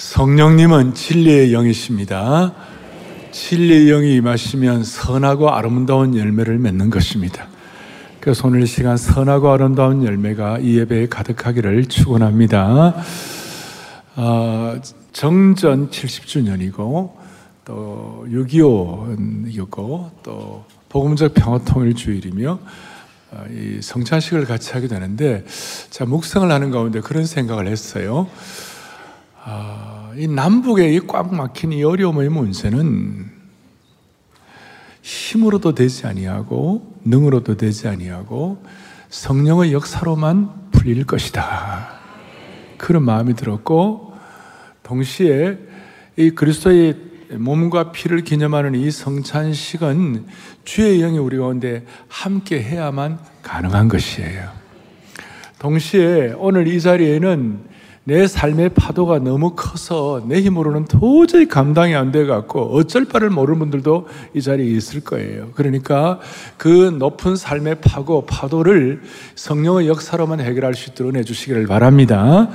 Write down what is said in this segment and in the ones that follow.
성령님은 진리의 영이십니다. 진리의 영이 임하시면 선하고 아름다운 열매를 맺는 것입니다. 그래서 오늘 시간 선하고 아름다운 열매가 이 예배에 가득하기를 축원합니다. 어, 정전 70주년이고 또 6.25이고 또 복음적 평화통일주일이며 어, 이 성찬식을 같이 하게 되는데 자 묵상을 하는 가운데 그런 생각을 했어요. 아, 이 남북의 이 꽉 막힌 이 어려움의 문제는 힘으로도 되지 아니하고 능으로도 되지 아니하고 성령의 역사로만 풀릴 것이다. 그런 마음이 들었고 동시에 이 그리스도의 몸과 피를 기념하는 이 성찬식은 주의 영이 우리 가운데 함께 해야만 가능한 것이에요. 동시에 오늘 이 자리에는 내 삶의 파도가 너무 커서 내 힘으로는 도저히 감당이 안 돼 갖고 어쩔 바를 모르는 분들도 이 자리에 있을 거예요. 그러니까 그 높은 삶의 파고 파도를 성령의 역사로만 해결할 수 있도록 내주시기를 바랍니다.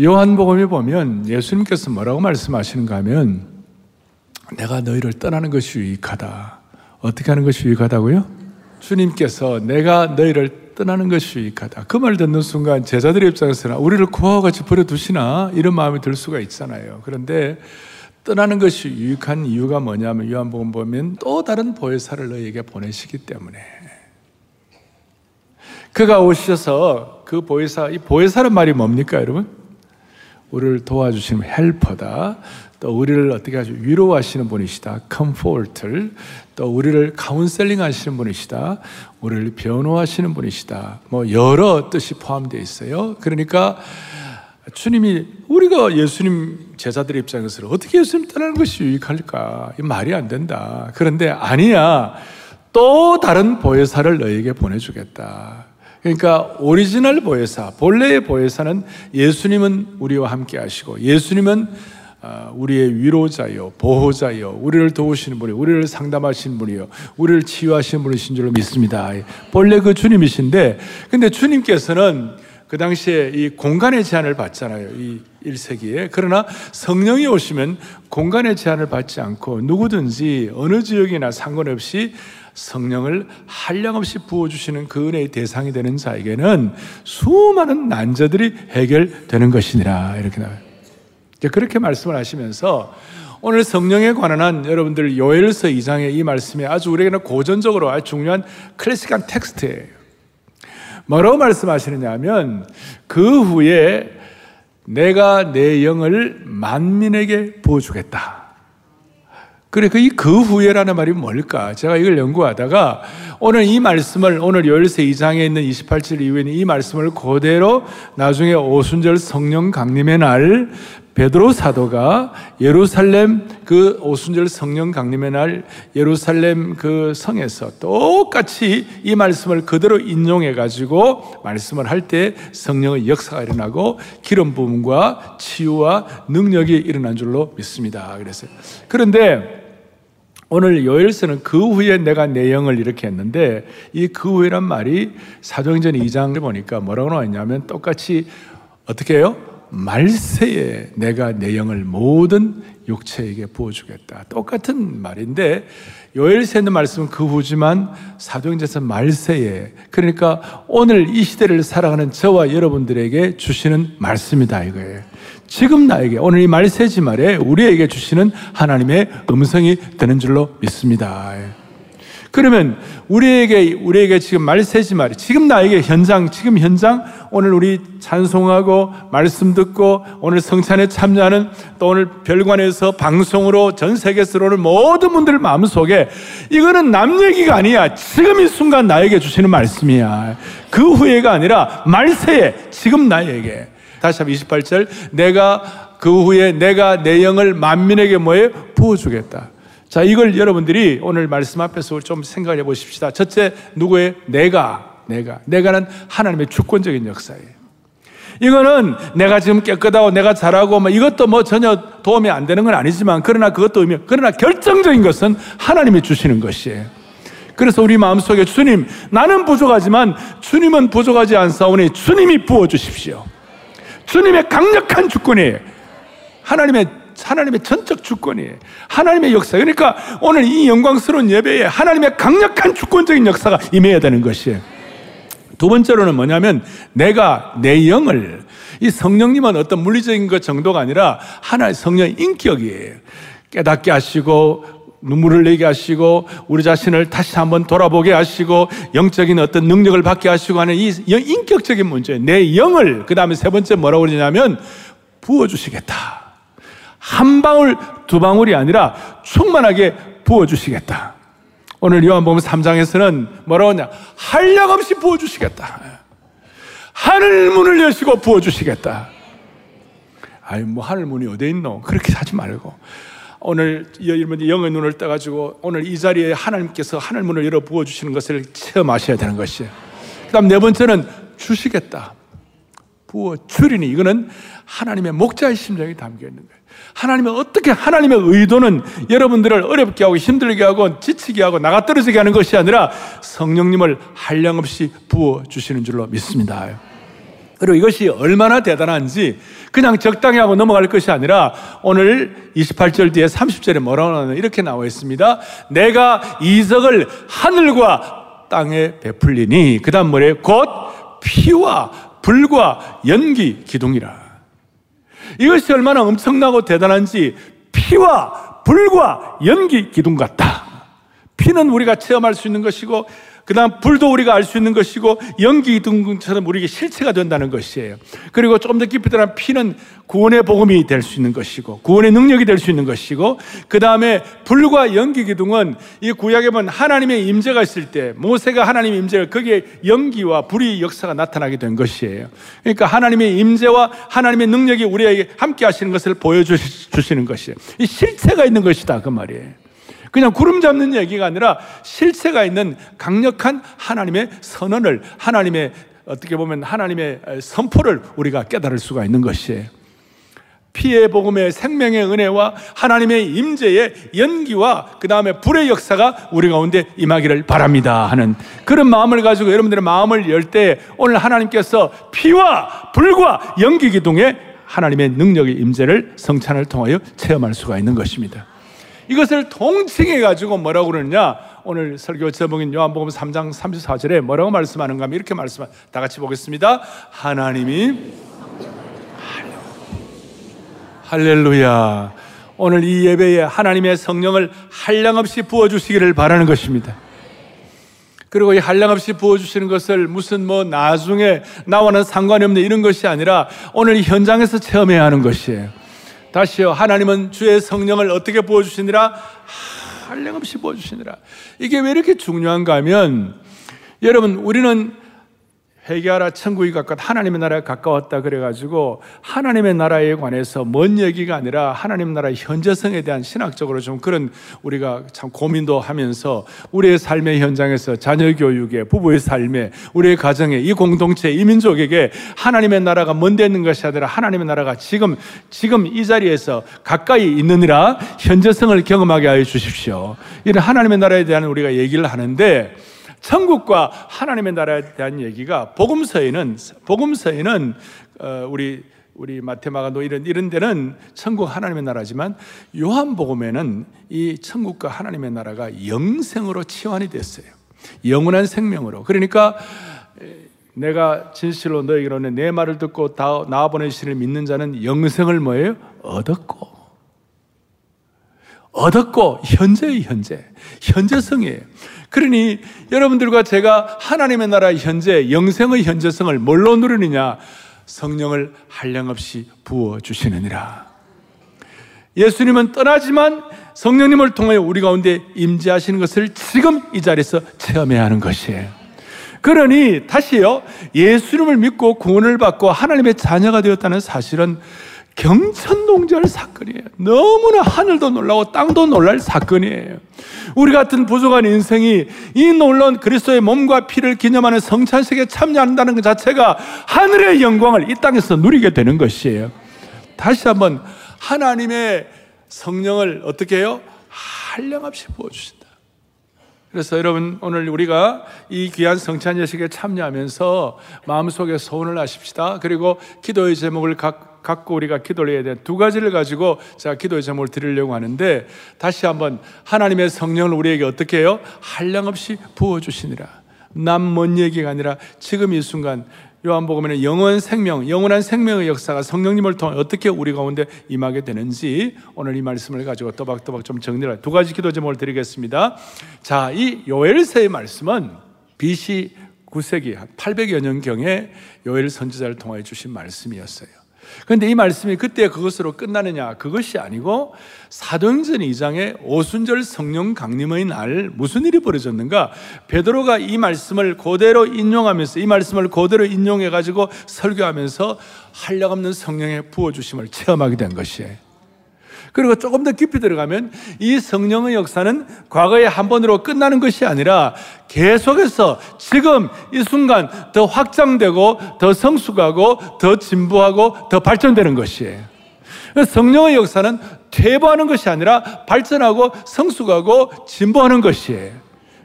요한복음에 보면 예수님께서 뭐라고 말씀하시는가 하면 내가 너희를 떠나는 것이 유익하다. 어떻게 하는 것이 유익하다고요? 주님께서 내가 너희를 떠나는 것이 유익하다. 그 말 듣는 순간 제자들의 입장에서는 우리를 고아와 같이 버려두시나 이런 마음이 들 수가 있잖아요. 그런데 떠나는 것이 유익한 이유가 뭐냐면 요한복음 보면 또 다른 보혜사를 너희에게 보내시기 때문에 그가 오셔서 그 보혜사 이 보혜사란 말이 뭡니까 여러분? 우리를 도와주시는 helper다. 또 우리를 어떻게 하죠? 위로하시는 분이시다. comfort를 또 우리를 카운셀링 하시는 분이시다. 우리를 변호하시는 분이시다. 뭐 여러 뜻이 포함되어 있어요. 그러니까 주님이 우리가 예수님 제자들 입장에서 어떻게 예수님 떠나는 것이 유익할까? 이 말이 안 된다. 그런데 아니야. 또 다른 보혜사를 너에게 보내주겠다. 그러니까 오리지널 보혜사, 본래의 보혜사는 예수님은 우리와 함께 하시고 예수님은 아, 우리의 위로자요, 보호자요, 우리를 도우시는 분이, 우리를 상담하시는 분이요, 우리를 치유하시는 분이신 줄로 믿습니다. 본래 그 주님이신데, 근데 주님께서는 그 당시에 이 공간의 제한을 받잖아요. 이 1세기에. 그러나 성령이 오시면 공간의 제한을 받지 않고 누구든지 어느 지역이나 상관없이 성령을 한량없이 부어주시는 그 은혜의 대상이 되는 자에게는 수많은 난제들이 해결되는 것이니라. 이렇게 나와요. 그렇게 말씀을 하시면서 오늘 성령에 관한 한 여러분들 요엘서 2장의 이 말씀이 아주 우리에게는 고전적으로 아주 중요한 클래식한 텍스트예요. 뭐라고 말씀하시느냐 하면 그 후에 내가 내 영을 만민에게 부어주겠다. 그래, 그, 그 후에라는 말이 뭘까? 제가 이걸 연구하다가 오늘 이 말씀을, 오늘 열세 2장에 있는 28절 이후에는 이 말씀을 그대로 나중에 오순절 성령 강림의 날 베드로 사도가 예루살렘 그 오순절 성령 강림의 날 예루살렘 그 성에서 똑같이 이 말씀을 그대로 인용해 가지고 말씀을 할 때 성령의 역사가 일어나고 기름 부음과 치유와 능력이 일어난 줄로 믿습니다. 그래서 그런데 오늘 요엘서는 그 후에 내가 내 영을 이렇게 했는데 이 그 후에란 말이 사도행전 2장을 보니까 뭐라고 나왔냐면 똑같이 어떻게 해요? 말세에 내가 내 영을 모든 육체에게 부어주겠다. 똑같은 말인데 요엘서 있는 말씀은 그 후지만 사도행전에서 말세에 그러니까 오늘 이 시대를 살아가는 저와 여러분들에게 주시는 말씀이다 이거예요. 지금 나에게 오늘 이 말세지 말에 우리에게 주시는 하나님의 음성이 되는 줄로 믿습니다. 그러면 우리에게 우리에게 지금 말세지 말이 지금 나에게 현장 지금 현장 오늘 우리 찬송하고 말씀 듣고 오늘 성찬에 참여하는 또 오늘 별관에서 방송으로 전 세계에서 오는 모든 분들 마음속에 이거는 남 얘기가 아니야. 지금 이 순간 나에게 주시는 말씀이야. 그 후회가 아니라 말세에 지금 나에게. 다시 한번 28절 내가 그 후에 내가 내 영을 만민에게 뭐에 부어주겠다 자, 이걸 여러분들이 오늘 말씀 앞에서 좀 생각해 보십시다. 첫째, 누구의? 내가, 내가. 내가는 하나님의 주권적인 역사예요. 이거는 내가 지금 깨끗하고 내가 잘하고 뭐 이것도 뭐 전혀 도움이 안 되는 건 아니지만 그러나 그것도 의미, 그러나 결정적인 것은 하나님이 주시는 것이에요. 그래서 우리 마음속에 주님, 나는 부족하지만 주님은 부족하지 않사오니 주님이 부어 주십시오. 주님의 강력한 주권이에요. 하나님의 하나님의 전적 주권이에요. 하나님의 역사. 그러니까 오늘 이 영광스러운 예배에 하나님의 강력한 주권적인 역사가 임해야 되는 것이에요. 두 번째로는 뭐냐면 내가 내 영을 이 성령님은 어떤 물리적인 것 정도가 아니라 하나의 성령의 인격이에요. 깨닫게 하시고 눈물을 내게 하시고 우리 자신을 다시 한번 돌아보게 하시고 영적인 어떤 능력을 받게 하시고 하는 이 인격적인 문제, 내 영을 그 다음에 세 번째 뭐라고 그러냐면 부어주시겠다. 한 방울 두 방울이 아니라 충만하게 부어 주시겠다. 오늘 요한복음 3장에서는 뭐라고 하냐? 한량 없이 부어 주시겠다. 하늘 문을 여시고 부어 주시겠다. 아이, 뭐 하늘 문이 어디 있노? 그렇게 하지 말고. 오늘 여러분이 영의 눈을 떠가지고 오늘 이 자리에 하나님께서 하늘 문을 열어 부어 주시는 것을 체험하셔야 되는 것이에요. 그 다음 네 번째는 주시겠다. 부어 주리니 이거는 하나님의 목자의 심정이 담겨 있는 거예요. 하나님은 어떻게 하나님의 의도는 여러분들을 어렵게 하고 힘들게 하고 지치게 하고 나가 떨어지게 하는 것이 아니라 성령님을 한량 없이 부어 주시는 줄로 믿습니다. 그리고 이것이 얼마나 대단한지 그냥 적당히 하고 넘어갈 것이 아니라 오늘 28절 뒤에 30절에 뭐라고 나오냐 이렇게 나와 있습니다. 내가 이석을 하늘과 땅에 베풀리니 그 다음 뭐래? 곧 피와 불과 연기 기둥이라. 이것이 얼마나 엄청나고 대단한지 피와 불과 연기 기둥 같다. 피는 우리가 체험할 수 있는 것이고 그 다음 불도 우리가 알 수 있는 것이고 연기 등처럼 우리에게 실체가 된다는 것이에요. 그리고 조금 더 깊이 들어가면 피는 구원의 복음이 될 수 있는 것이고 구원의 능력이 될 수 있는 것이고 그 다음에 불과 연기 기둥은 이 구약에 보면 하나님의 임재가 있을 때 모세가 하나님의 임재를 거기에 연기와 불의 역사가 나타나게 된 것이에요. 그러니까 하나님의 임재와 하나님의 능력이 우리에게 함께 하시는 것을 보여주시는 것이에요. 이 실체가 있는 것이다 그 말이에요. 그냥 구름 잡는 얘기가 아니라 실체가 있는 강력한 하나님의 선언을 하나님의 어떻게 보면 하나님의 선포를 우리가 깨달을 수가 있는 것이에요. 피의 복음의 생명의 은혜와 하나님의 임재의 연기와 그 다음에 불의 역사가 우리 가운데 임하기를 바랍니다 하는 그런 마음을 가지고 여러분들의 마음을 열 때 오늘 하나님께서 피와 불과 연기 기둥에 하나님의 능력의 임재를 성찬을 통하여 체험할 수가 있는 것입니다. 이것을 통칭해 가지고 뭐라고 그러느냐? 오늘 설교 제목인 요한복음 3장 34절에 뭐라고 말씀하는가 하면 이렇게 말씀 다 같이 보겠습니다. 하나님이 할렐루야. 오늘 이 예배에 하나님의 성령을 한량없이 부어 주시기를 바라는 것입니다. 그리고 이 한량없이 부어주시는 것을 무슨 뭐 나중에 나와는 상관이 없는 이런 것이 아니라 오늘 이 현장에서 체험해야 하는 것이에요. 다시요. 하나님은 주의 성령을 어떻게 부어주시니라? 한량없이 부어주시니라. 이게 왜 이렇게 중요한가 하면 여러분, 우리는 회개하라 천국이 가까웠 하나님의 나라에 가까웠다 그래가지고 하나님의 나라에 관해서 먼 얘기가 아니라 하나님 나라의 현재성에 대한 신학적으로 좀 그런 우리가 참 고민도 하면서 우리의 삶의 현장에서 자녀 교육에 부부의 삶에 우리의 가정에 이 공동체 이 민족에게 하나님의 나라가 먼데 있는 것이 아니라 하나님의 나라가 지금 지금 이 자리에서 가까이 있느니라 현재성을 경험하게 하여 주십시오. 이런 하나님의 나라에 대한 우리가 얘기를 하는데 천국과 하나님의 나라에 대한 얘기가 복음서에는 복음서에는 어, 우리 우리 마테마가노 이런 이런 데는 천국 하나님의 나라지만 요한복음에는 이 천국과 하나님의 나라가 영생으로 치환이 됐어요. 영원한 생명으로. 그러니까 내가 진실로 너에게로는 내 말을 듣고 다 나와 보내시를 믿는 자는 영생을 뭐예요? 얻었고 얻었고 현재의 현재 현재성이에요. 그러니 여러분들과 제가 하나님의 나라 현재 영생의 현재성을 뭘로 누리느냐? 성령을 한량없이 부어 주시느니라. 예수님은 떠나지만 성령님을 통하여 우리 가운데 임재하시는 것을 지금 이 자리에서 체험해야 하는 것이에요. 그러니 다시요. 예수님을 믿고 구원을 받고 하나님의 자녀가 되었다는 사실은 경천동절 사건이에요. 너무나 하늘도 놀라고 땅도 놀랄 사건이에요. 우리 같은 부족한 인생이 이 놀라운 그리스도의 몸과 피를 기념하는 성찬식에 참여한다는 것 자체가 하늘의 영광을 이 땅에서 누리게 되는 것이에요. 다시 한번 하나님의 성령을 어떻게 해요? 한량없이 부어주신다. 그래서 여러분 오늘 우리가 이 귀한 성찬 예식에 참여하면서 마음속에 소원을 하십시다. 그리고 기도의 제목을 각 갖고 우리가 기도를 해야 되는 두 가지를 가지고 제가 기도의 제목을 드리려고 하는데 다시 한번 하나님의 성령을 우리에게 어떻게 해요? 한량없이 부어주시니라. 남 먼 얘기가 아니라 지금 이 순간 요한복음에는 영원 생명, 영원한 생명의 역사가 성령님을 통해 어떻게 우리 가운데 임하게 되는지 오늘 이 말씀을 가지고 또박또박 좀 정리를 두 가지 기도 제목을 드리겠습니다. 자, 이 요엘서의 말씀은 BC 9세기 800여 년경에 요엘 선지자를 통해 주신 말씀이었어요. 그런데 이 말씀이 그때 그것으로 끝나느냐? 그것이 아니고 사도행전 2장에 오순절 성령 강림의 날 무슨 일이 벌어졌는가? 베드로가 이 말씀을 그대로 인용하면서 이 말씀을 그대로 인용해 가지고 설교하면서 한량없는 성령의 부어 주심을 체험하게 된 것이에요. 그리고 조금 더 깊이 들어가면 이 성령의 역사는 과거에 한 번으로 끝나는 것이 아니라 계속해서 지금 이 순간 더 확장되고 더 성숙하고 더 진부하고 더 발전되는 것이에요. 성령의 역사는 퇴보하는 것이 아니라 발전하고 성숙하고 진보하는 것이에요.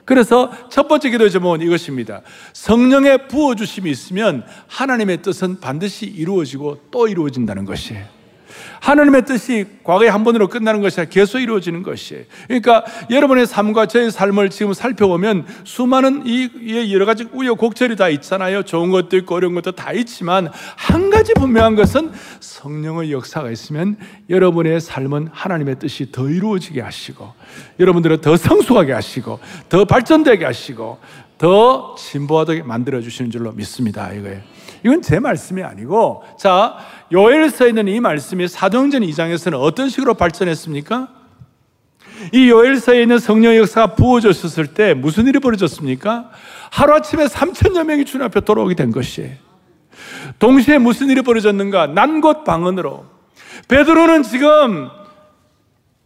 그래서 첫 번째 기도의 제목은 이것입니다. 성령의 부어주심이 있으면 하나님의 뜻은 반드시 이루어지고 또 이루어진다는 것이에요. 하나님의 뜻이 과거에 한 번으로 끝나는 것이 아니라 계속 이루어지는 것이에요. 그러니까 여러분의 삶과 저의 삶을 지금 살펴보면 수많은 이 여러 가지 우여곡절이 다 있잖아요. 좋은 것도 있고 어려운 것도 다 있지만 한 가지 분명한 것은 성령의 역사가 있으면 여러분의 삶은 하나님의 뜻이 더 이루어지게 하시고 여러분들을 더 성숙하게 하시고 더 발전되게 하시고 더 진보하게 만들어 주시는 줄로 믿습니다. 이거예요. 이건 제 말씀이 아니고 자 요엘서에 있는 이 말씀이 사도행전 2장에서는 어떤 식으로 발전했습니까? 이 요엘서에 있는 성령의 역사가 부어졌을 때 무슨 일이 벌어졌습니까? 하루아침에 3천여 명이 주님 앞에 돌아오게 된 것이에요. 동시에 무슨 일이 벌어졌는가? 난곳 방언으로. 베드로는 지금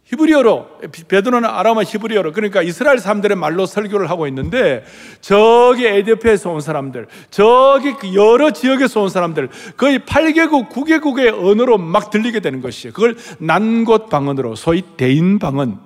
히브리어로 베드로는 아람어 히브리어로 그러니까 이스라엘 사람들의 말로 설교를 하고 있는데 저기 에디오피아에서 온 사람들 저기 그 여러 지역에서 온 사람들 거의 8개국 9개국의 언어로 막 들리게 되는 것이에요. 그걸 난곳 방언으로 소위 대인 방언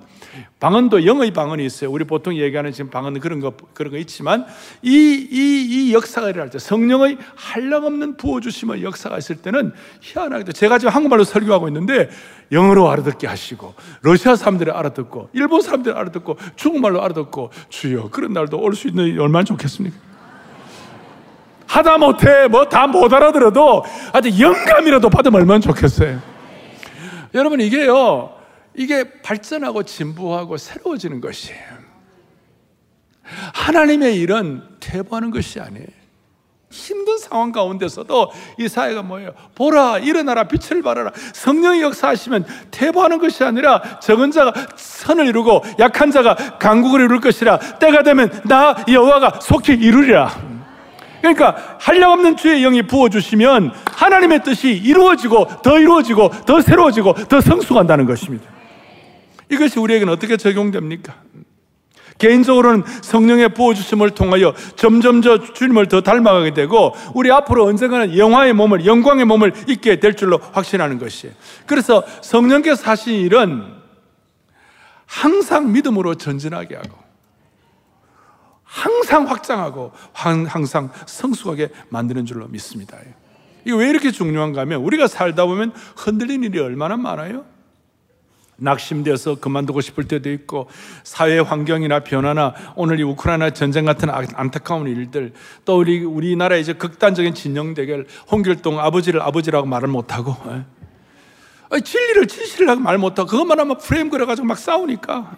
방언도 영의 방언이 있어요. 우리 보통 얘기하는 지금 방언 그런 거 그런 거 있지만 이 이 이 역사가 일어날 때 성령의 한량없는 부어주심의 역사가 있을 때는 희한하게도 제가 지금 한국말로 설교하고 있는데 영어로 알아듣게 하시고 러시아 사람들이 알아듣고 일본 사람들이 알아듣고 중국말로 알아듣고 주여 그런 날도 올 수 있는 얼마나 좋겠습니까? 하다 못해 뭐 다 못 알아들어도 아주 영감이라도 받으면 얼마나 좋겠어요. 여러분 이게요 이게 발전하고 진보하고 새로워지는 것이에요. 하나님의 일은 퇴보하는 것이 아니에요. 힘든 상황 가운데서도 이 사회가 뭐예요? 보라, 일어나라, 빛을 발하라. 성령의 역사하시면 퇴보하는 것이 아니라 적은 자가 선을 이루고 약한 자가 강국을 이룰 것이라. 때가 되면 나 여호와가 속히 이루리라. 그러니까 한량 없는 주의 영이 부어주시면 하나님의 뜻이 이루어지고 더 이루어지고 더 새로워지고 더 성숙한다는 것입니다. 이것이 우리에게는 어떻게 적용됩니까? 개인적으로는 성령의 부어주심을 통하여 점점 저 주님을 더 닮아가게 되고 우리 앞으로 언젠가는 영화의 몸을 영광의 몸을 입게 될 줄로 확신하는 것이에요. 그래서 성령께서 하신 일은 항상 믿음으로 전진하게 하고 항상 확장하고 항상 성숙하게 만드는 줄로 믿습니다. 이게 왜 이렇게 중요한가 하면 우리가 살다 보면 흔들리는 일이 얼마나 많아요? 낙심되어서 그만두고 싶을 때도 있고 사회 환경이나 변화나 오늘 이 우크라이나 전쟁 같은 안타까운 일들 또 우리 우리나라 이제 극단적인 진영 대결 홍길동 아버지를 아버지라고 말을 못하고 예? 진리를 진실이라고 말 못하고 그것만 하면 프레임 그려가지고 막 싸우니까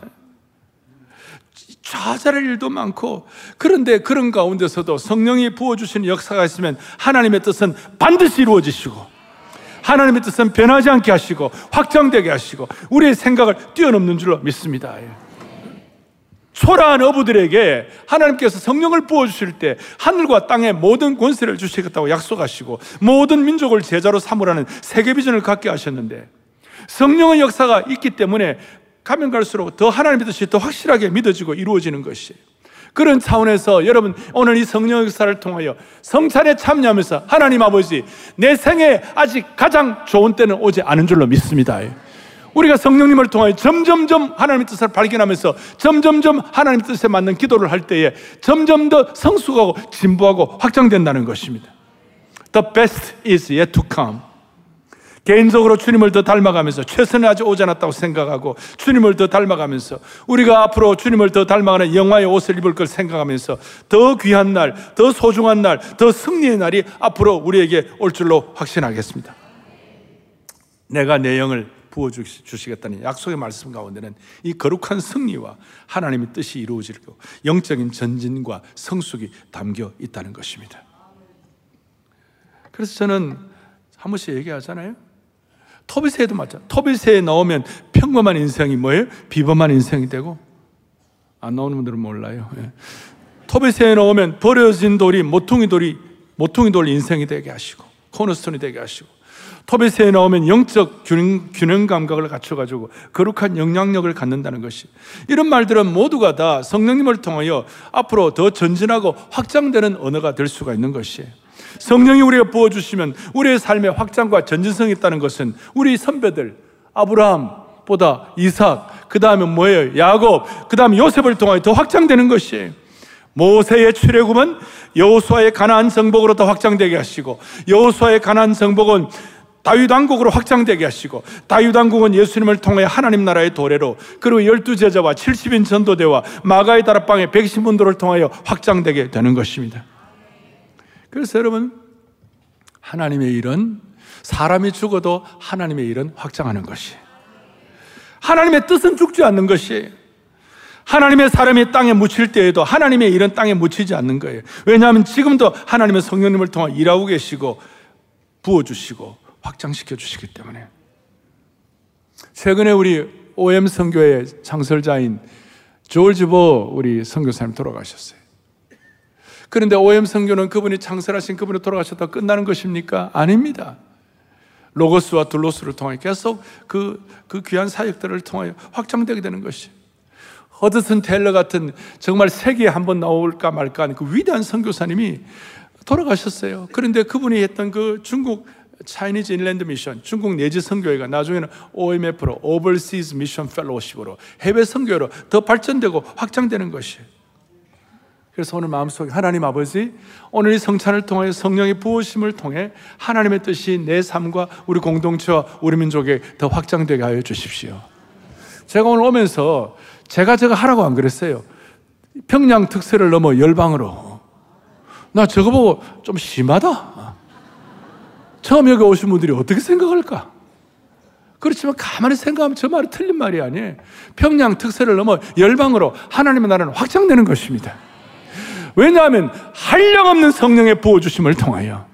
좌절할 일도 많고 그런데 그런 가운데서도 성령이 부어주시는 역사가 있으면 하나님의 뜻은 반드시 이루어지시고 하나님의 뜻은 변하지 않게 하시고 확장되게 하시고 우리의 생각을 뛰어넘는 줄로 믿습니다. 예. 초라한 어부들에게 하나님께서 성령을 부어주실 때 하늘과 땅의 모든 권세를 주시겠다고 약속하시고 모든 민족을 제자로 삼으라는 세계 비전을 갖게 하셨는데 성령의 역사가 있기 때문에 가면 갈수록 더 하나님의 뜻이 더 확실하게 믿어지고 이루어지는 것이에요. 그런 차원에서 여러분 오늘 이 성령 역사를 통하여 성찬에 참여하면서 하나님 아버지 내 생에 아직 가장 좋은 때는 오지 않은 줄로 믿습니다. 우리가 성령님을 통하여 점점점 하나님의 뜻을 발견하면서 점점점 하나님의 뜻에 맞는 기도를 할 때에 점점 더 성숙하고 진보하고 확장된다는 것입니다. The best is yet to come. 개인적으로 주님을 더 닮아가면서 최선을 아직 오지 않았다고 생각하고 주님을 더 닮아가면서 우리가 앞으로 주님을 더 닮아가는 영화의 옷을 입을 걸 생각하면서 더 귀한 날, 더 소중한 날, 더 승리의 날이 앞으로 우리에게 올 줄로 확신하겠습니다. 내가 내 영을 부어주시겠다는 약속의 말씀 가운데는 이 거룩한 승리와 하나님의 뜻이 이루어지고 영적인 전진과 성숙이 담겨 있다는 것입니다. 그래서 저는 한 번씩 얘기하잖아요. 토비새도 맞죠. 토비새에 넣으면 평범한 인생이 뭐예요? 비범한 인생이 되고 안 나오는 분들은 몰라요. 예. 토비새에 넣으면 버려진 돌이 모퉁이 돌이 모퉁이 돌 인생이 되게 하시고 코너스톤이 되게 하시고 토비새에 나오면 영적 균형, 균형 감각을 갖춰가지고 거룩한 영향력을 갖는다는 것이 이런 말들은 모두가 다 성령님을 통하여 앞으로 더 전진하고 확장되는 언어가 될 수가 있는 것이에요. 성령이 우리가 부어주시면 우리의 삶의 확장과 전진성이 있다는 것은 우리 선배들, 아브라함보다 이삭, 그 다음에 뭐예요? 야곱, 그 다음에 요셉을 통하여 더 확장되는 것이에요. 모세의 출애굽은 여호수아의 가나안 정복으로 더 확장되게 하시고 여호수아의 가나안 정복은 다윗 왕국으로 확장되게 하시고 다윗 왕국은 예수님을 통해 하나님 나라의 도래로 그리고 열두 제자와 70인 전도대와 마가의 다락방의 백신분들을 통하여 확장되게 되는 것입니다. 그래서 여러분 하나님의 일은 사람이 죽어도 하나님의 일은 확장하는 것이 하나님의 뜻은 죽지 않는 것이 하나님의 사람이 땅에 묻힐 때에도 하나님의 일은 땅에 묻히지 않는 거예요. 왜냐하면 지금도 하나님의 성령님을 통해 일하고 계시고 부어주시고 확장시켜 주시기 때문에. 최근에 우리 OM 선교의 창설자인 조지 보 우리 선교사님 돌아가셨어요. 그런데 OM 선교는 그분이 창설하신 그분이 돌아가셨다 끝나는 것입니까? 아닙니다. 로고스와 둘로스를 통해 계속 그, 그 귀한 사역들을 통하여 확장되게 되는 것이. 허드슨 테일러 같은 정말 세계에 한번 나올까 말까 하는 그 위대한 선교사님이 돌아가셨어요. 그런데 그분이 했던 그 중국 차이니즈 인랜드 미션, 중국 내지 선교회가 나중에는 OMF로 Overseas Mission Fellowship으로 해외 선교로 더 발전되고 확장되는 것이에요. 그래서 오늘 마음속에 하나님 아버지, 오늘 이 성찬을 통해 성령의 부으심을 통해 하나님의 뜻이 내 삶과 우리 공동체와 우리 민족에 더 확장되게 하여 주십시오. 제가 오늘 오면서 제가 제가 하라고 안 그랬어요. 평양 특세를 넘어 열방으로. 나 저거 보고 좀 심하다. 처음 여기 오신 분들이 어떻게 생각할까? 그렇지만 가만히 생각하면 저 말이 틀린 말이 아니에요. 평양 특세를 넘어 열방으로 하나님의 나라는 확장되는 것입니다. 왜냐하면 한량없는 성령의 부어주심을 통하여.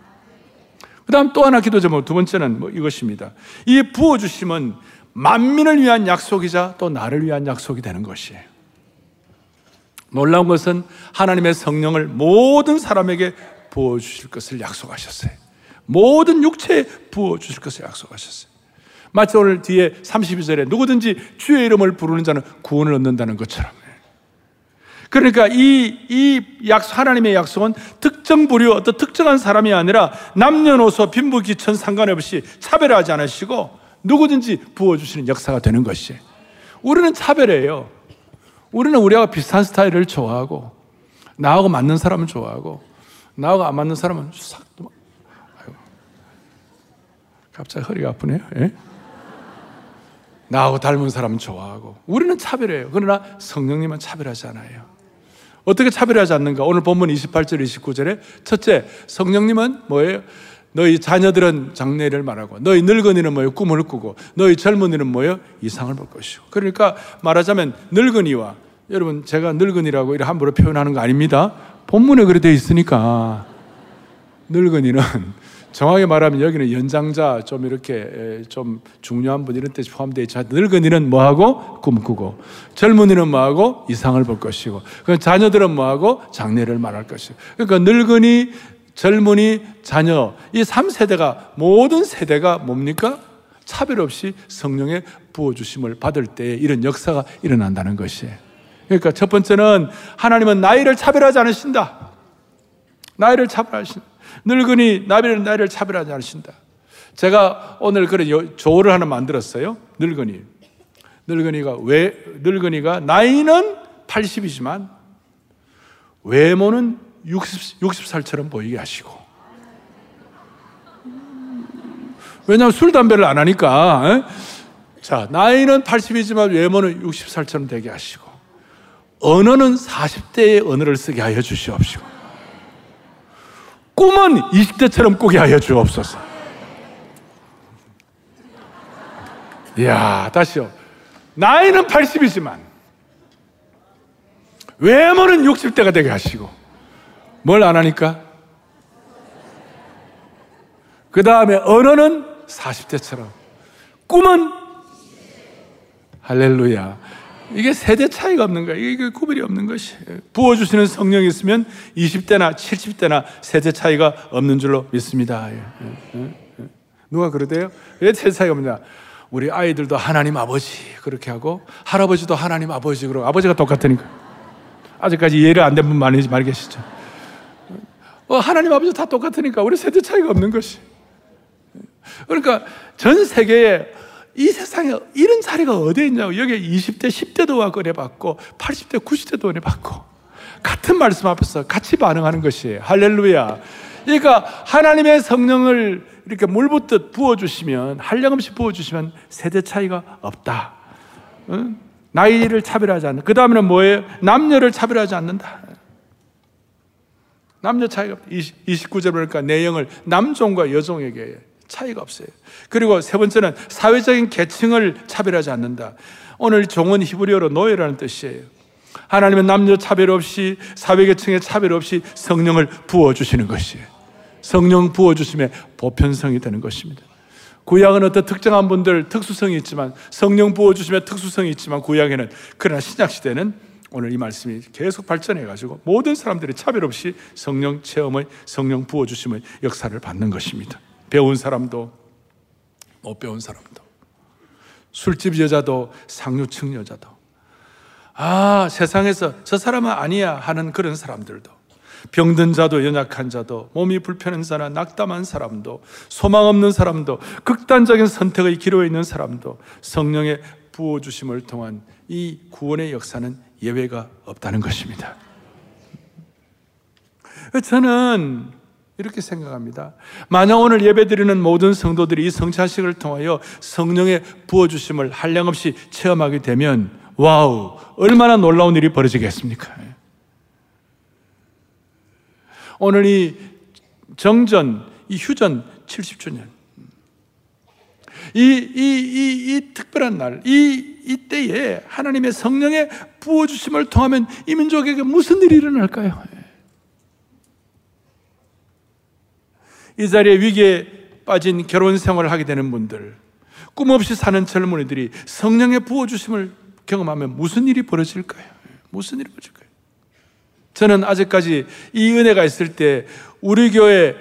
그 다음 또 하나 기도 제목 두 번째는 뭐 이것입니다. 이 부어주심은 만민을 위한 약속이자 또 나를 위한 약속이 되는 것이에요. 놀라운 것은 하나님의 성령을 모든 사람에게 부어주실 것을 약속하셨어요. 모든 육체에 부어주실 것을 약속하셨어요. 마치 오늘 뒤에 32절에 누구든지 주의 이름을 부르는 자는 구원을 얻는다는 것처럼. 그러니까 이, 이 약속, 하나님의 약속은 특정 부류, 어떤 특정한 사람이 아니라 남녀노소, 빈부, 기천 상관없이 차별하지 않으시고 누구든지 부어주시는 역사가 되는 것이. 우리는 차별해요. 우리는 우리하고 비슷한 스타일을 좋아하고, 나하고 맞는 사람은 좋아하고, 나하고 안 맞는 사람은 싹, 아유, 갑자기 허리가 아프네요. 예? 나하고 닮은 사람은 좋아하고, 우리는 차별해요. 그러나 성령님은 차별하지 않아요. 어떻게 차별하지 않는가? 오늘 본문 28절, 29절에 첫째, 성령님은 뭐예요? 너희 자녀들은 장래를 말하고, 너희 늙은이는 뭐예요? 꿈을 꾸고, 너희 젊은이는 뭐예요? 이상을 볼 것이고. 그러니까 말하자면 늙은이와, 여러분, 제가 늙은이라고 이렇게 함부로 표현하는 거 아닙니다. 본문에 그래 되어 있으니까. 늙은이는 정확히 말하면 여기는 연장자 좀 이렇게 좀 중요한 분 이런 뜻이 포함되어 있죠. 늙은이는 뭐하고 꿈꾸고 젊은이는 뭐하고 이상을 볼 것이고 그 자녀들은 뭐하고 장래를 말할 것이고 그러니까 늙은이 젊은이 자녀 이 3세대가 모든 세대가 뭡니까? 차별 없이 성령의 부어 주심을 받을 때 이런 역사가 일어난다는 것이에요. 그러니까 첫 번째는 하나님은 나이를 차별하지 않으신다. 나이를 차별하신다. 늙은이 나비를 나이를 차별하지 않으신다. 제가 오늘 그런 조를 하나 만들었어요. 늙은이. 늙은이가 왜 늙은이가 나이는 80이지만 외모는 60, 60살처럼 보이게 하시고 왜냐하면 술, 담배를 안 하니까. 에? 자, 나이는 80이지만 외모는 60살처럼 되게 하시고, 언어는 40대의 언어를 쓰게 하여 주시옵시고, 꿈은 20대처럼 꾸게 하여 주옵소서. 이야, 다시요. 나이는 80이지만, 외모는 60대가 되게 하시고, 뭘 안 하니까? 그 다음에 언어는 40대처럼, 꿈은 할렐루야. 이게 세대 차이가 없는 거야. 이게 구별이 없는 것이. 부어주시는 성령이 있으면 20대나 70대나 세대 차이가 없는 줄로 믿습니다. 예, 예, 예. 누가 그러대요? 왜 세대 차이가 없냐? 우리 아이들도 하나님 아버지 그렇게 하고 할아버지도 하나님 아버지 그러고 아버지가 똑같으니까. 아직까지 이해를 안 된 분 많이 많이 계시죠. 어, 하나님 아버지 다 똑같으니까 우리 세대 차이가 없는 것이. 그러니까 전 세계에 이 세상에 이런 자리가 어디에 있냐고. 여기 20대, 10대도 와고 은혜 받고, 80대, 90대도 은혜 받고. 같은 말씀 앞에서 같이 반응하는 것이에요. 할렐루야. 그러니까 하나님의 성령을 이렇게 물붓듯 부어주시면, 한량없이 부어주시면 세대 차이가 없다. 응? 나이를 차별하지 않는다. 그 다음에는 뭐예요? 남녀를 차별하지 않는다. 남녀 차이가 없다. 29절 보니까 내용을 남종과 여종에게 차이가 없어요. 그리고 세 번째는 사회적인 계층을 차별하지 않는다. 오늘 종은 히브리어로 노예라는 뜻이에요. 하나님은 남녀 차별 없이 사회 계층의 차별 없이 성령을 부어 주시는 것이에요. 성령 부어 주심에 보편성이 되는 것입니다. 구약은 어떤 특정한 분들 특수성이 있지만 성령 부어 주심에 특수성이 있지만 구약에는 그러나 신약 시대는 오늘 이 말씀이 계속 발전해 가지고 모든 사람들이 차별 없이 성령 체험의 성령 부어 주심의 역사를 받는 것입니다. 배운 사람도 못 배운 사람도. 술집 여자도 상류층 여자도. 아 세상에서 저 사람은 아니야 하는 그런 사람들도. 병든 자도 연약한 자도 몸이 불편한 자나 낙담한 사람도 소망 없는 사람도 극단적인 선택의 기로에 있는 사람도 성령의 부어 주심을 통한 이 구원의 역사는 예외가 없다는 것입니다. 저는 이렇게 생각합니다. 만약 오늘 예배드리는 모든 성도들이 이 성찬식을 통하여 성령의 부어주심을 한량없이 체험하게 되면 와우 얼마나 놀라운 일이 벌어지겠습니까? 오늘 이 정전, 이 휴전 70주년 이, 이, 이, 이 특별한 날, 이, 이 때에 하나님의 성령의 부어주심을 통하면 이 민족에게 무슨 일이 일어날까요? 이 자리에 위기에 빠진 결혼 생활을 하게 되는 분들, 꿈 없이 사는 젊은이들이 성령의 부어주심을 경험하면 무슨 일이 벌어질까요? 무슨 일이 벌어질까요? 저는 아직까지 이 은혜가 있을 때 우리 교회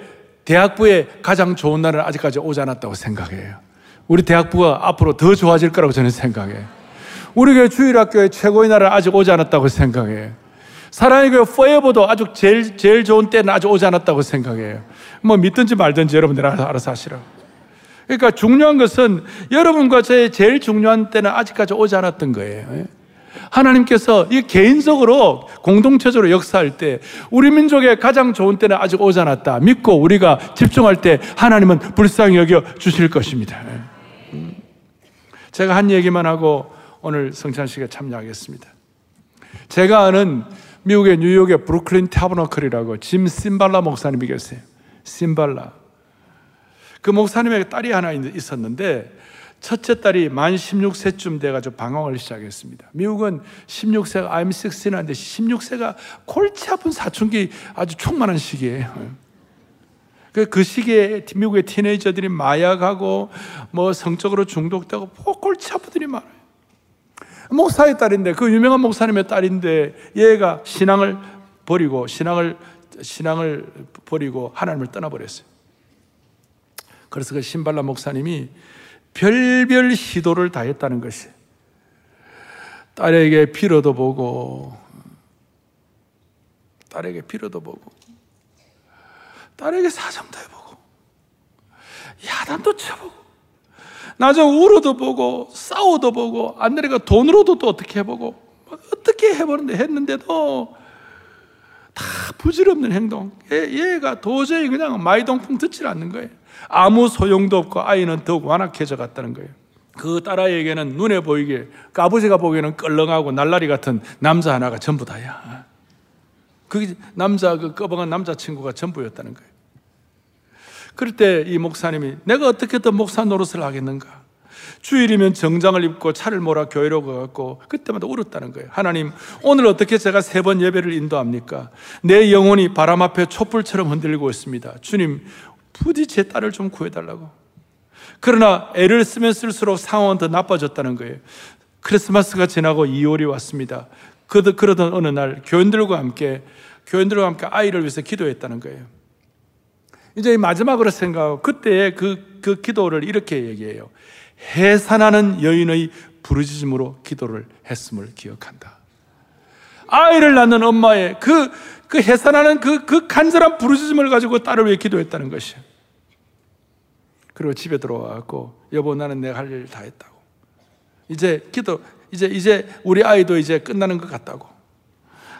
대학부의 가장 좋은 날은 아직까지 오지 않았다고 생각해요. 우리 대학부가 앞으로 더 좋아질 거라고 저는 생각해요. 우리 교회 주일학교의 최고의 날은 아직 오지 않았다고 생각해요. 사랑의 교회 포에버도 아주 제일, 제일 좋은 때는 아직 오지 않았다고 생각해요. 뭐 믿든지 말든지 여러분들 알아서 하시라고. 그러니까 중요한 것은 여러분과 저의 제일 중요한 때는 아직까지 오지 않았던 거예요. 예? 하나님께서 이 개인적으로 공동체적으로 역사할 때 우리 민족의 가장 좋은 때는 아직 오지 않았다. 믿고 우리가 집중할 때 하나님은 불쌍히 여겨 주실 것입니다. 예? 음. 제가 한 얘기만 하고 오늘 성찬식에 참여하겠습니다. 제가 아는 미국의 뉴욕의 브루클린 타버너클이라고 짐 심발라 목사님이 계세요. 심발라. 그 목사님의 딸이 하나 있었는데 첫째 딸이 만 16세쯤 돼가지고 방황을 시작했습니다. 미국은 16세가 I'm 16인데 16세가 골치 아픈 사춘기 아주 충만한 시기예요. 그, 그 시기에 미국의 티네이저들이 마약하고 뭐 성적으로 중독되고 골치 아프들이 많아요. 목사의 딸인데 그 유명한 목사님의 딸인데 얘가 신앙을 버리고 신앙을 신앙을 버리고 하나님을 떠나버렸어요. 그래서 그 신발라 목사님이 별별 시도를 다 했다는 것이 딸에게 빌어도 보고 딸에게 빌어도 보고 딸에게 사정도 해보고 야단도 쳐보고 나중에 울어도 보고 싸워도 보고 안 되니까 돈으로도 또 어떻게 해보고 어떻게 해보는데 했는데도 다 부질없는 행동. 얘, 가 도저히 그냥 마이동풍 듣질 않는 거예요. 아무 소용도 없고 아이는 더욱 완악해져 갔다는 거예요. 그 딸아이에게는 눈에 보이게 그 아버지가 보기에는 껄렁하고 날라리 같은 남자 하나가 전부 다야. 그 남자 그 꺼벙한 남자 친구가 전부였다는 거예요. 그럴 때 이 목사님이 내가 어떻게 더 목사 노릇을 하겠는가? 주일이면 정장을 입고 차를 몰아 교회로 가갖고 그때마다 울었다는 거예요. 하나님, 오늘 어떻게 제가 세 번 예배를 인도합니까? 내 영혼이 바람 앞에 촛불처럼 흔들리고 있습니다. 주님, 부디 제 딸을 좀 구해달라고. 그러나 애를 쓰면 쓸수록 상황은 더 나빠졌다는 거예요. 크리스마스가 지나고 2월이 왔습니다. 그러던 어느 날 교인들과 함께 교인들과 함께 아이를 위해서 기도했다는 거예요. 이제 마지막으로 생각하고 그때의 그, 그 기도를 이렇게 얘기해요. 해산하는 여인의 부르짖음으로 기도를 했음을 기억한다. 아이를 낳는 엄마의 그, 그 해산하는 그, 그 간절한 부르짖음을 가지고 딸을 위해 기도했다는 것이에요. 그리고 집에 들어와갖고 여보 나는 내가 할 일 다 했다고. 이제 기도 이제 이제 우리 아이도 이제 끝나는 것 같다고.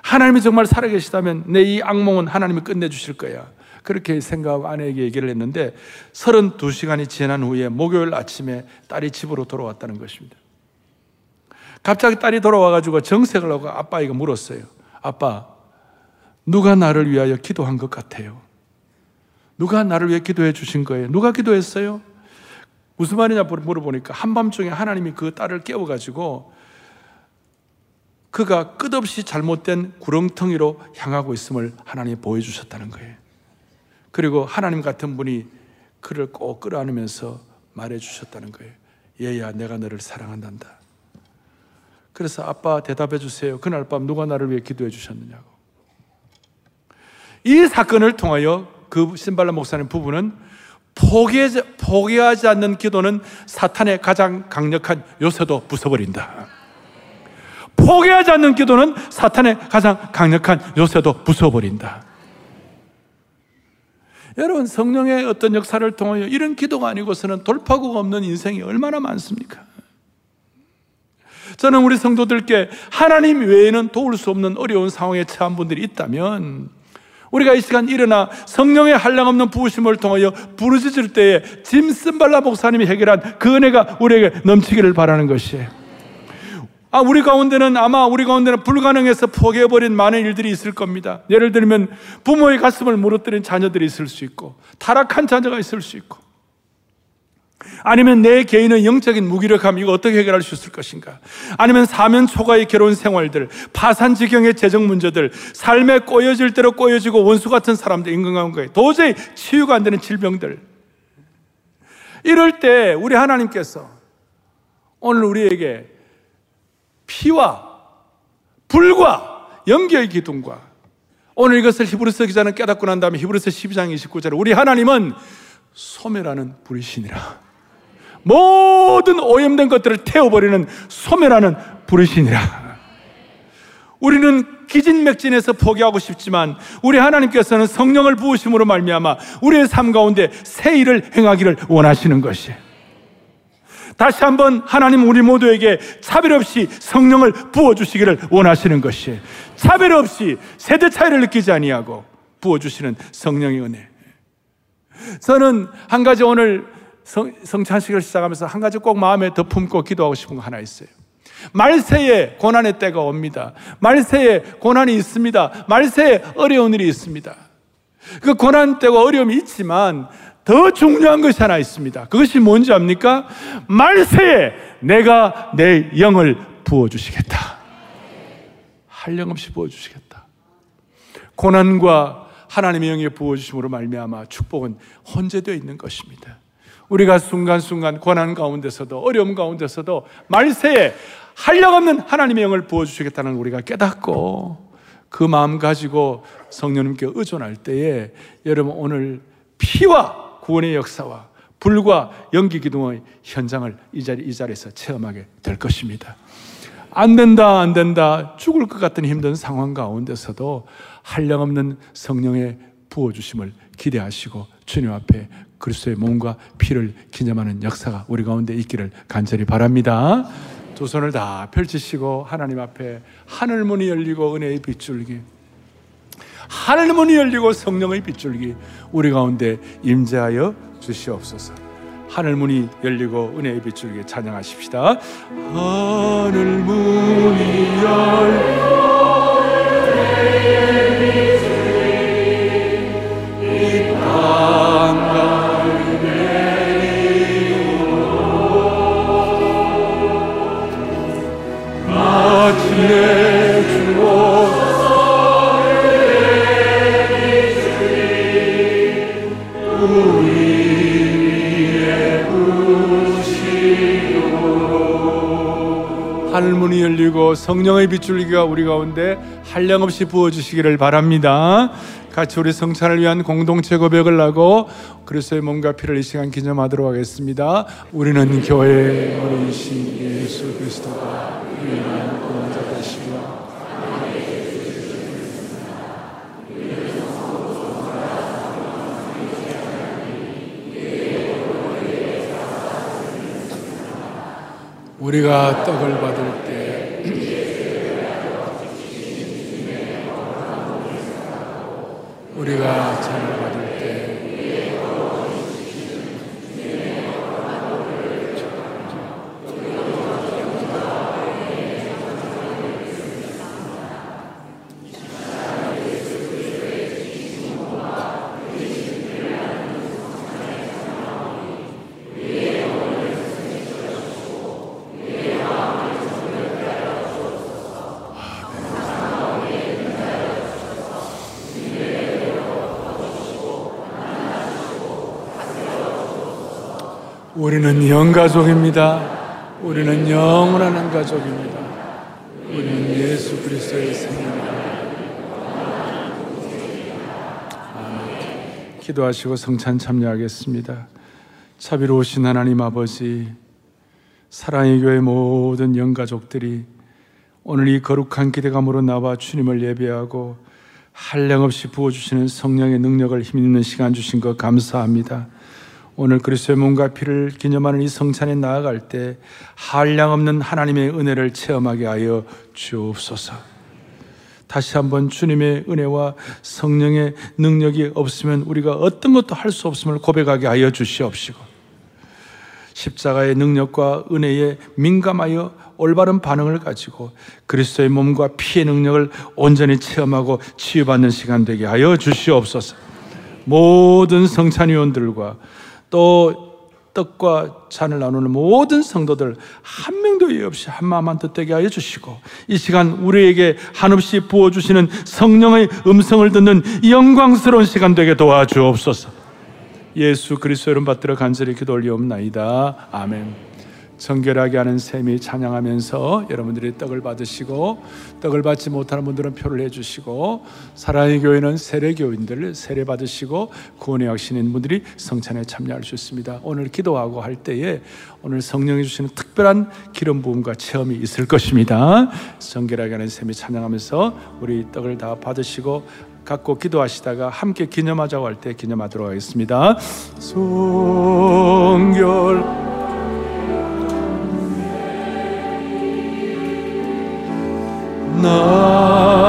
하나님이 정말 살아계시다면 내 이 악몽은 하나님이 끝내 주실 거야. 그렇게 생각하고 아내에게 얘기를 했는데 32시간이 지난 후에 목요일 아침에 딸이 집으로 돌아왔다는 것입니다. 갑자기 딸이 돌아와가지고 정색을 하고 아빠에게 물었어요. 아빠, 누가 나를 위하여 기도한 것 같아요? 누가 나를 위해 기도해 주신 거예요? 누가 기도했어요? 무슨 말이냐 물어보니까 한밤중에 하나님이 그 딸을 깨워가지고 그가 끝없이 잘못된 구렁텅이로 향하고 있음을 하나님이 보여주셨다는 거예요. 그리고 하나님 같은 분이 그를 꼭 끌어안으면서 말해 주셨다는 거예요. 얘야, 내가 너를 사랑한단다. 그래서 아빠 대답해 주세요. 그날 밤 누가 나를 위해 기도해 주셨느냐고. 이 사건을 통하여 그 신발라 목사님 부부는 포기하지, 포기하지 않는 기도는 사탄의 가장 강력한 요새도 부숴버린다. 포기하지 않는 기도는 사탄의 가장 강력한 요새도 부숴버린다. 여러분 성령의 어떤 역사를 통하여 이런 기도가 아니고서는 돌파구가 없는 인생이 얼마나 많습니까? 저는 우리 성도들께 하나님 외에는 도울 수 없는 어려운 상황에 처한 분들이 있다면 우리가 이 시간 일어나 성령의 한량없는 부으심을 통하여 부르짖을 때에 짐 쓴발라 목사님이 해결한 그 은혜가 우리에게 넘치기를 바라는 것이에요. 아, 우리 가운데는 아마 우리 가운데는 불가능해서 포기해버린 많은 일들이 있을 겁니다. 예를 들면 부모의 가슴을 무너뜨린 자녀들이 있을 수 있고, 타락한 자녀가 있을 수 있고, 아니면 내 개인의 영적인 무기력함, 이거 어떻게 해결할 수 있을 것인가? 아니면 사면 초과의 결혼 생활들, 파산 지경의 재정 문제들, 삶에 꼬여질 대로 꼬여지고 원수 같은 사람들, 인간관계, 도저히 치유가 안 되는 질병들. 이럴 때 우리 하나님께서 오늘 우리에게 피와 불과 연결 기둥과 오늘 이것을 히브리서 기자는 깨닫고 난 다음에 히브리서 12장 29절에 우리 하나님은 소멸하는 불이시니라. 모든 오염된 것들을 태워버리는 소멸하는 불이시니라. 우리는 기진맥진해서 포기하고 싶지만 우리 하나님께서는 성령을 부으심으로 말미암아 우리의 삶 가운데 새 일을 행하기를 원하시는 것이에요. 다시 한번 하나님 우리 모두에게 차별 없이 성령을 부어 주시기를 원하시는 것이 차별 없이 세대 차이를 느끼지 아니하고 부어 주시는 성령의 은혜. 저는 한 가지 오늘 성, 성찬식을 시작하면서 한 가지 꼭 마음에 더 품고 기도하고 싶은 거 하나 있어요. 말세에 고난의 때가 옵니다. 말세에 고난이 있습니다. 말세에 어려운 일이 있습니다. 그 고난 때고 어려움이 있지만 더 중요한 것이 하나 있습니다. 그것이 뭔지 압니까? 말세에 내가 내 영을 부어주시겠다. 한량 없이 부어주시겠다. 고난과 하나님의 영의 부어주심으로 말미암아 축복은 혼재되어 있는 것입니다. 우리가 순간순간 고난 가운데서도 어려움 가운데서도 말세에 한량 없는 하나님의 영을 부어주시겠다는 우리가 깨닫고 그 마음 가지고 성령님께 의존할 때에 여러분 오늘 피와 구원의 역사와 불과 연기 기둥의 현장을 이 자리 이 자리에서 체험하게 될 것입니다. 안 된다 안 된다 죽을 것 같은 힘든 상황 가운데서도 한량없는 성령의 부어 주심을 기대하시고 주님 앞에 그리스도의 몸과 피를 기념하는 역사가 우리 가운데 있기를 간절히 바랍니다. 두 손을 다 펼치시고 하나님 앞에 하늘 문이 열리고 은혜의 빗줄기 하늘 문이 열리고 성령의 빗줄기 우리 가운데 임재하여 주시옵소서. 하늘 문이 열리고 은혜의 빗줄기 찬양하십시다. 하늘 문이 열리고 성령의 빗줄기가 우리 가운데 한량없이 부어주시기를 바랍니다. 같이 우리 성찬을 위한 공동체 고백을 하고 그리스도의 몸과 피를 이 시간 기념하도록 하겠습니다. 우리는 교회의 어른이신 예수 그리스도가 우리가 떡을 받을 때 우리가 잔을 우리는 영가족입니다. 우리는 영원한 가족입니다. 우리는 예수 그리스도의 생명입니다. 아멘. 기도하시고 성찬 참여하겠습니다. 자비로우신 하나님 아버지, 사랑의 교회 모든 영가족들이 오늘 이 거룩한 기대감으로 나와 주님을 예배하고 한량없이 부어주시는 성령의 능력을 힘입는 시간 주신 것 감사합니다. 오늘 그리스도의 몸과 피를 기념하는 이 성찬에 나아갈 때 한량 없는 하나님의 은혜를 체험하게 하여 주옵소서. 다시 한번 주님의 은혜와 성령의 능력이 없으면 우리가 어떤 것도 할 수 없음을 고백하게 하여 주시옵시고 십자가의 능력과 은혜에 민감하여 올바른 반응을 가지고 그리스도의 몸과 피의 능력을 온전히 체험하고 치유받는 시간 되게 하여 주시옵소서. 모든 성찬위원들과 또 떡과 잔을 나누는 모든 성도들 한 명도 예 없이 한 마음 한 뜻되게 하여 주시고 이 시간 우리에게 한없이 부어 주시는 성령의 음성을 듣는 영광스러운 시간 되게 도와주옵소서. 예수 그리스도 이름 받들어 간절히 기도 올리옵나이다. 아멘 정결하게 하는 셈이 찬양하면서 여러분들이 떡을 받으시고 떡을 받지 못하는 분들은 표를 해주시고 사랑의 교회는 세례 교인들 세례 받으시고 구원의 확신인 분들이 성찬에 참여할 수 있습니다. 오늘 기도하고 할 때에 오늘 성령이 주시는 특별한 기름 부음과 체험이 있을 것입니다. 정결하게 하는 셈이 찬양하면서 우리 떡을 다 받으시고 갖고 기도하시다가 함께 기념하자고 할 때 기념하도록 하겠습니다. 성결 나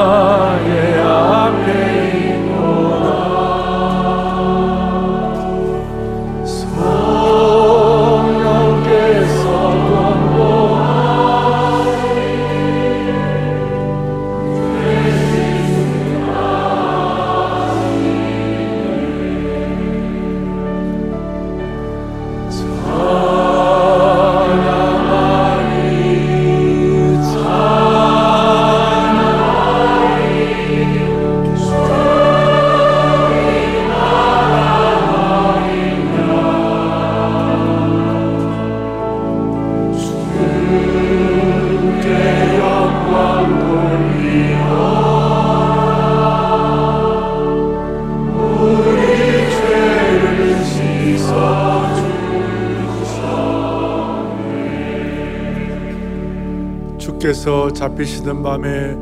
주께서 잡히시던 밤에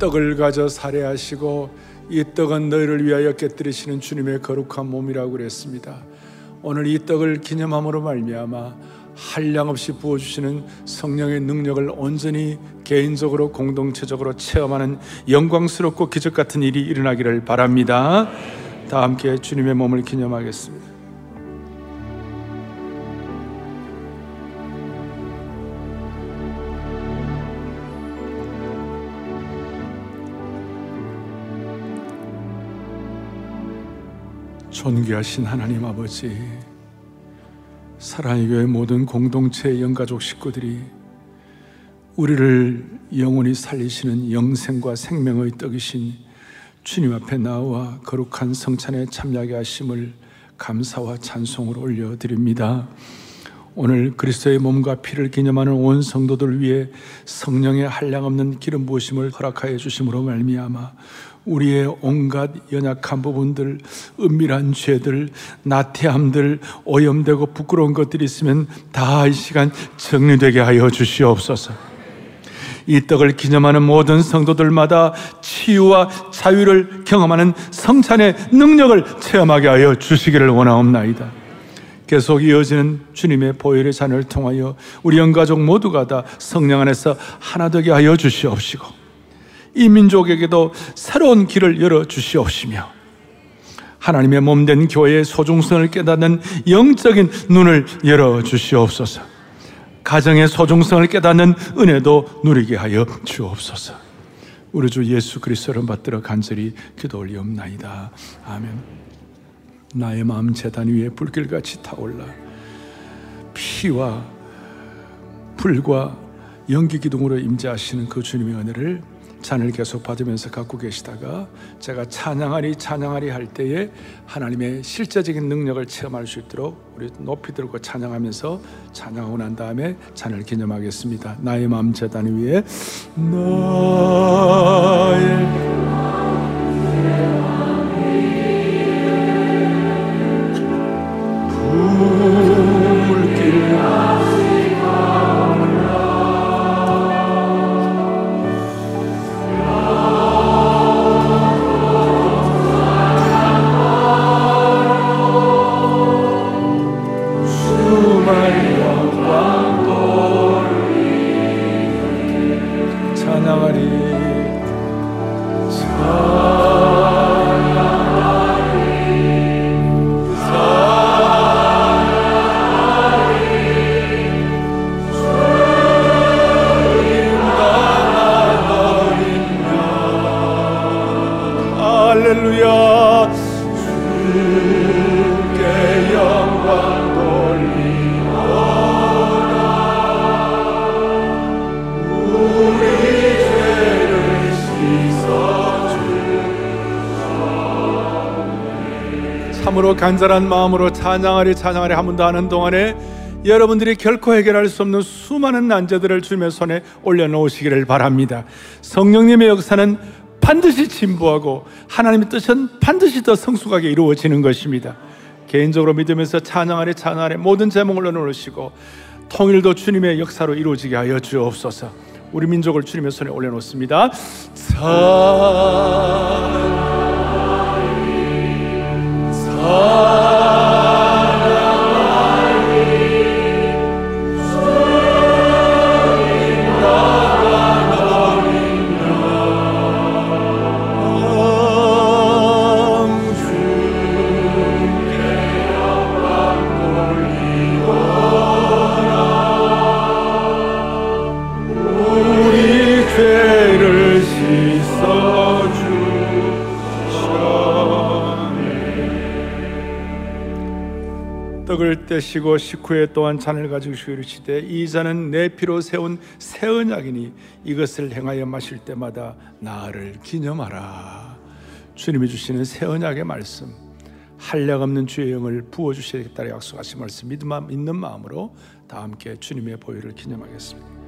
떡을 가져 살해하시고 이 떡은 너희를 위하여 깨뜨리시는 주님의 거룩한 몸이라고 그랬습니다. 오늘 이 떡을 기념함으로 말미암아 한량 없이 부어 주시는 성령의 능력을 온전히 개인적으로 공동체적으로 체험하는 영광스럽고 기적 같은 일이 일어나기를 바랍니다. 다 함께 주님의 몸을 기념하겠습니다. 존귀하신 하나님 아버지, 사랑의 교회 모든 공동체 영가족 식구들이 우리를 영원히 살리시는 영생과 생명의 떡이신 주님 앞에 나와 거룩한 성찬에 참여하게 하심을 감사와 찬송으로 올려드립니다. 오늘 그리스도의 몸과 피를 기념하는 온 성도들 위해 성령의 한량 없는 기름 부으심을 허락하여 주심으로 말미암아 우리의 온갖 연약한 부분들, 은밀한 죄들, 나태함들, 오염되고 부끄러운 것들이 있으면 다 이 시간 정리되게 하여 주시옵소서. 이 떡을 기념하는 모든 성도들마다 치유와 자유를 경험하는 성찬의 능력을 체험하게 하여 주시기를 원하옵나이다. 계속 이어지는 주님의 보혈의 잔을 통하여 우리 영가족 모두가 다 성령 안에서 하나 되게 하여 주시옵시고 이 민족에게도 새로운 길을 열어 주시옵시며 하나님의 몸 된 교회의 소중성을 깨닫는 영적인 눈을 열어 주시옵소서. 가정의 소중성을 깨닫는 은혜도 누리게 하여 주옵소서. 우리 주 예수 그리스도를 받들어 간절히 기도 올리옵나이다. 아멘. 나의 마음 재단 위에 불길같이 타올라 피와 불과 연기 기둥으로 임재하시는 그 주님의 은혜를 잔을 계속 받으면서 갖고 계시다가 제가 찬양하리 찬양하리 할 때에 하나님의 실제적인 능력을 체험할 수 있도록 우리 높이 들고 찬양하면서 찬양하고 난 다음에 잔을 기념하겠습니다. 나의 마음 재단 위에 나의 간절한 마음으로 찬양하리 찬양하리 한 번 더 하는 동안에 여러분들이 결코 해결할 수 없는 수많은 난제들을 주님의 손에 올려놓으시기를 바랍니다. 성령님의 역사는 반드시 진보하고 하나님의 뜻은 반드시 더 성숙하게 이루어지는 것입니다. 개인적으로 믿으면서 찬양하리 찬양하리 모든 제목을 올려놓으시고 통일도 주님의 역사로 이루어지게 하여 주옵소서. 우리 민족을 주님의 손에 올려놓습니다. 찬 떡 을 떼시고 식후에 또한 잔을 가지고 이르시되 이 잔은 내 피로 세운 새 언약이니 이것을 행하여 마실 때마다 나를 기념하라. 주님이 주시는 새 언약의 말씀, 한량 없는 주의 영을 부어 주시겠다 약속하신 말씀 믿는 마음으로 다 함께 주님의 보혈을 기념하겠습니다.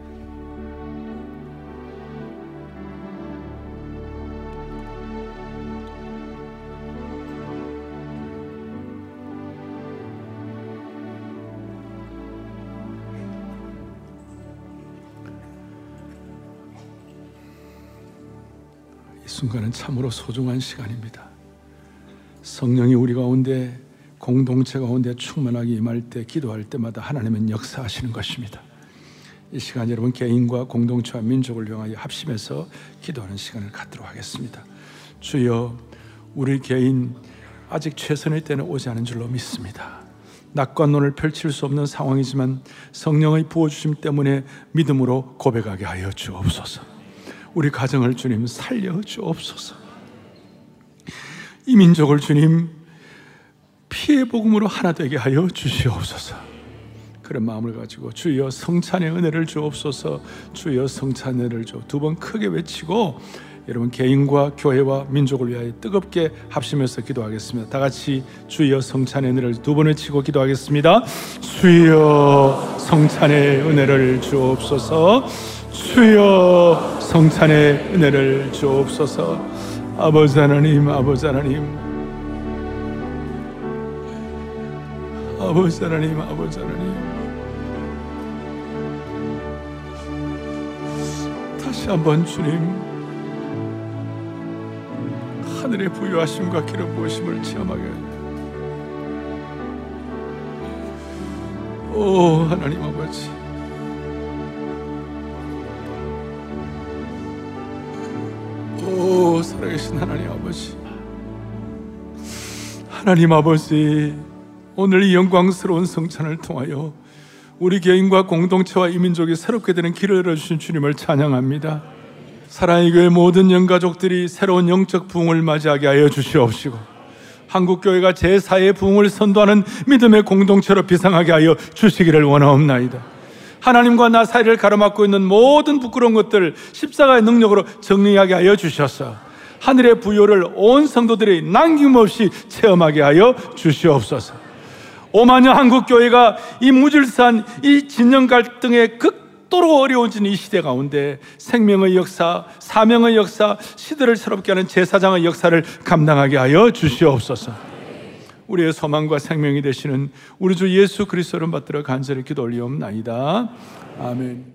순간은 참으로 소중한 시간입니다. 성령이 우리 가운데 공동체 가운데 충만하게 임할 때 기도할 때마다 하나님은 역사하시는 것입니다. 이 시간 여러분 개인과 공동체와 민족을 위하여 합심해서 기도하는 시간을 갖도록 하겠습니다. 주여 우리 개인 아직 최선의 때는 오지 않은 줄로 믿습니다. 낙과 논을 펼칠 수 없는 상황이지만 성령의 부어주심 때문에 믿음으로 고백하게 하여 주옵소서. 우리 가정을 주님 살려 주옵소서. 이 민족을 주님 피해 복음으로 하나 되게 하여 주시옵소서. 그런 마음을 가지고 주여 성찬의 은혜를 주옵소서. 주여 성찬의 은혜를 주. 두 번 크게 외치고 여러분 개인과 교회와 민족을 위하여 뜨겁게 합심해서 기도하겠습니다. 다 같이 주여 성찬의 은혜를 두번 외치고 기도하겠습니다. 주여 성찬의 은혜를 주옵소서. 주여 성찬의 은혜를 주옵소서. 아버지 하나님, 아버지 하나님. 아버지 하나님, 아버지 하나님. 다시 한번 주님 하늘의 부유하심과 기름 부으심을 체험하게 오 하나님 아버지 살아계신 하나님 아버지 하나님 아버지 오늘 이 영광스러운 성찬을 통하여 우리 개인과 공동체와 이민족이 새롭게 되는 길을 열어주신 주님을 찬양합니다 사랑의 교회 모든 영가족들이 새로운 영적 부흥을 맞이하게 하여 주시옵시고 한국교회가 제4의 부흥을 선도하는 믿음의 공동체로 비상하게 하여 주시기를 원하옵나이다. 하나님과 나 사이를 가로막고 있는 모든 부끄러운 것들 십자가의 능력으로 정리하게 하여 주셔서 하늘의 부여를 온 성도들이 남김없이 체험하게 하여 주시옵소서. 오만여 한국교회가 이 무질서한 이 진영 갈등의 극 극도로 어려워진 이 시대 가운데 생명의 역사, 사명의 역사, 시대를 새롭게 하는 제사장의 역사를 감당하게 하여 주시옵소서. 우리의 소망과 생명이 되시는 우리 주 예수 그리스도를 받들어 간절히 기도 올리옵나이다. 아멘.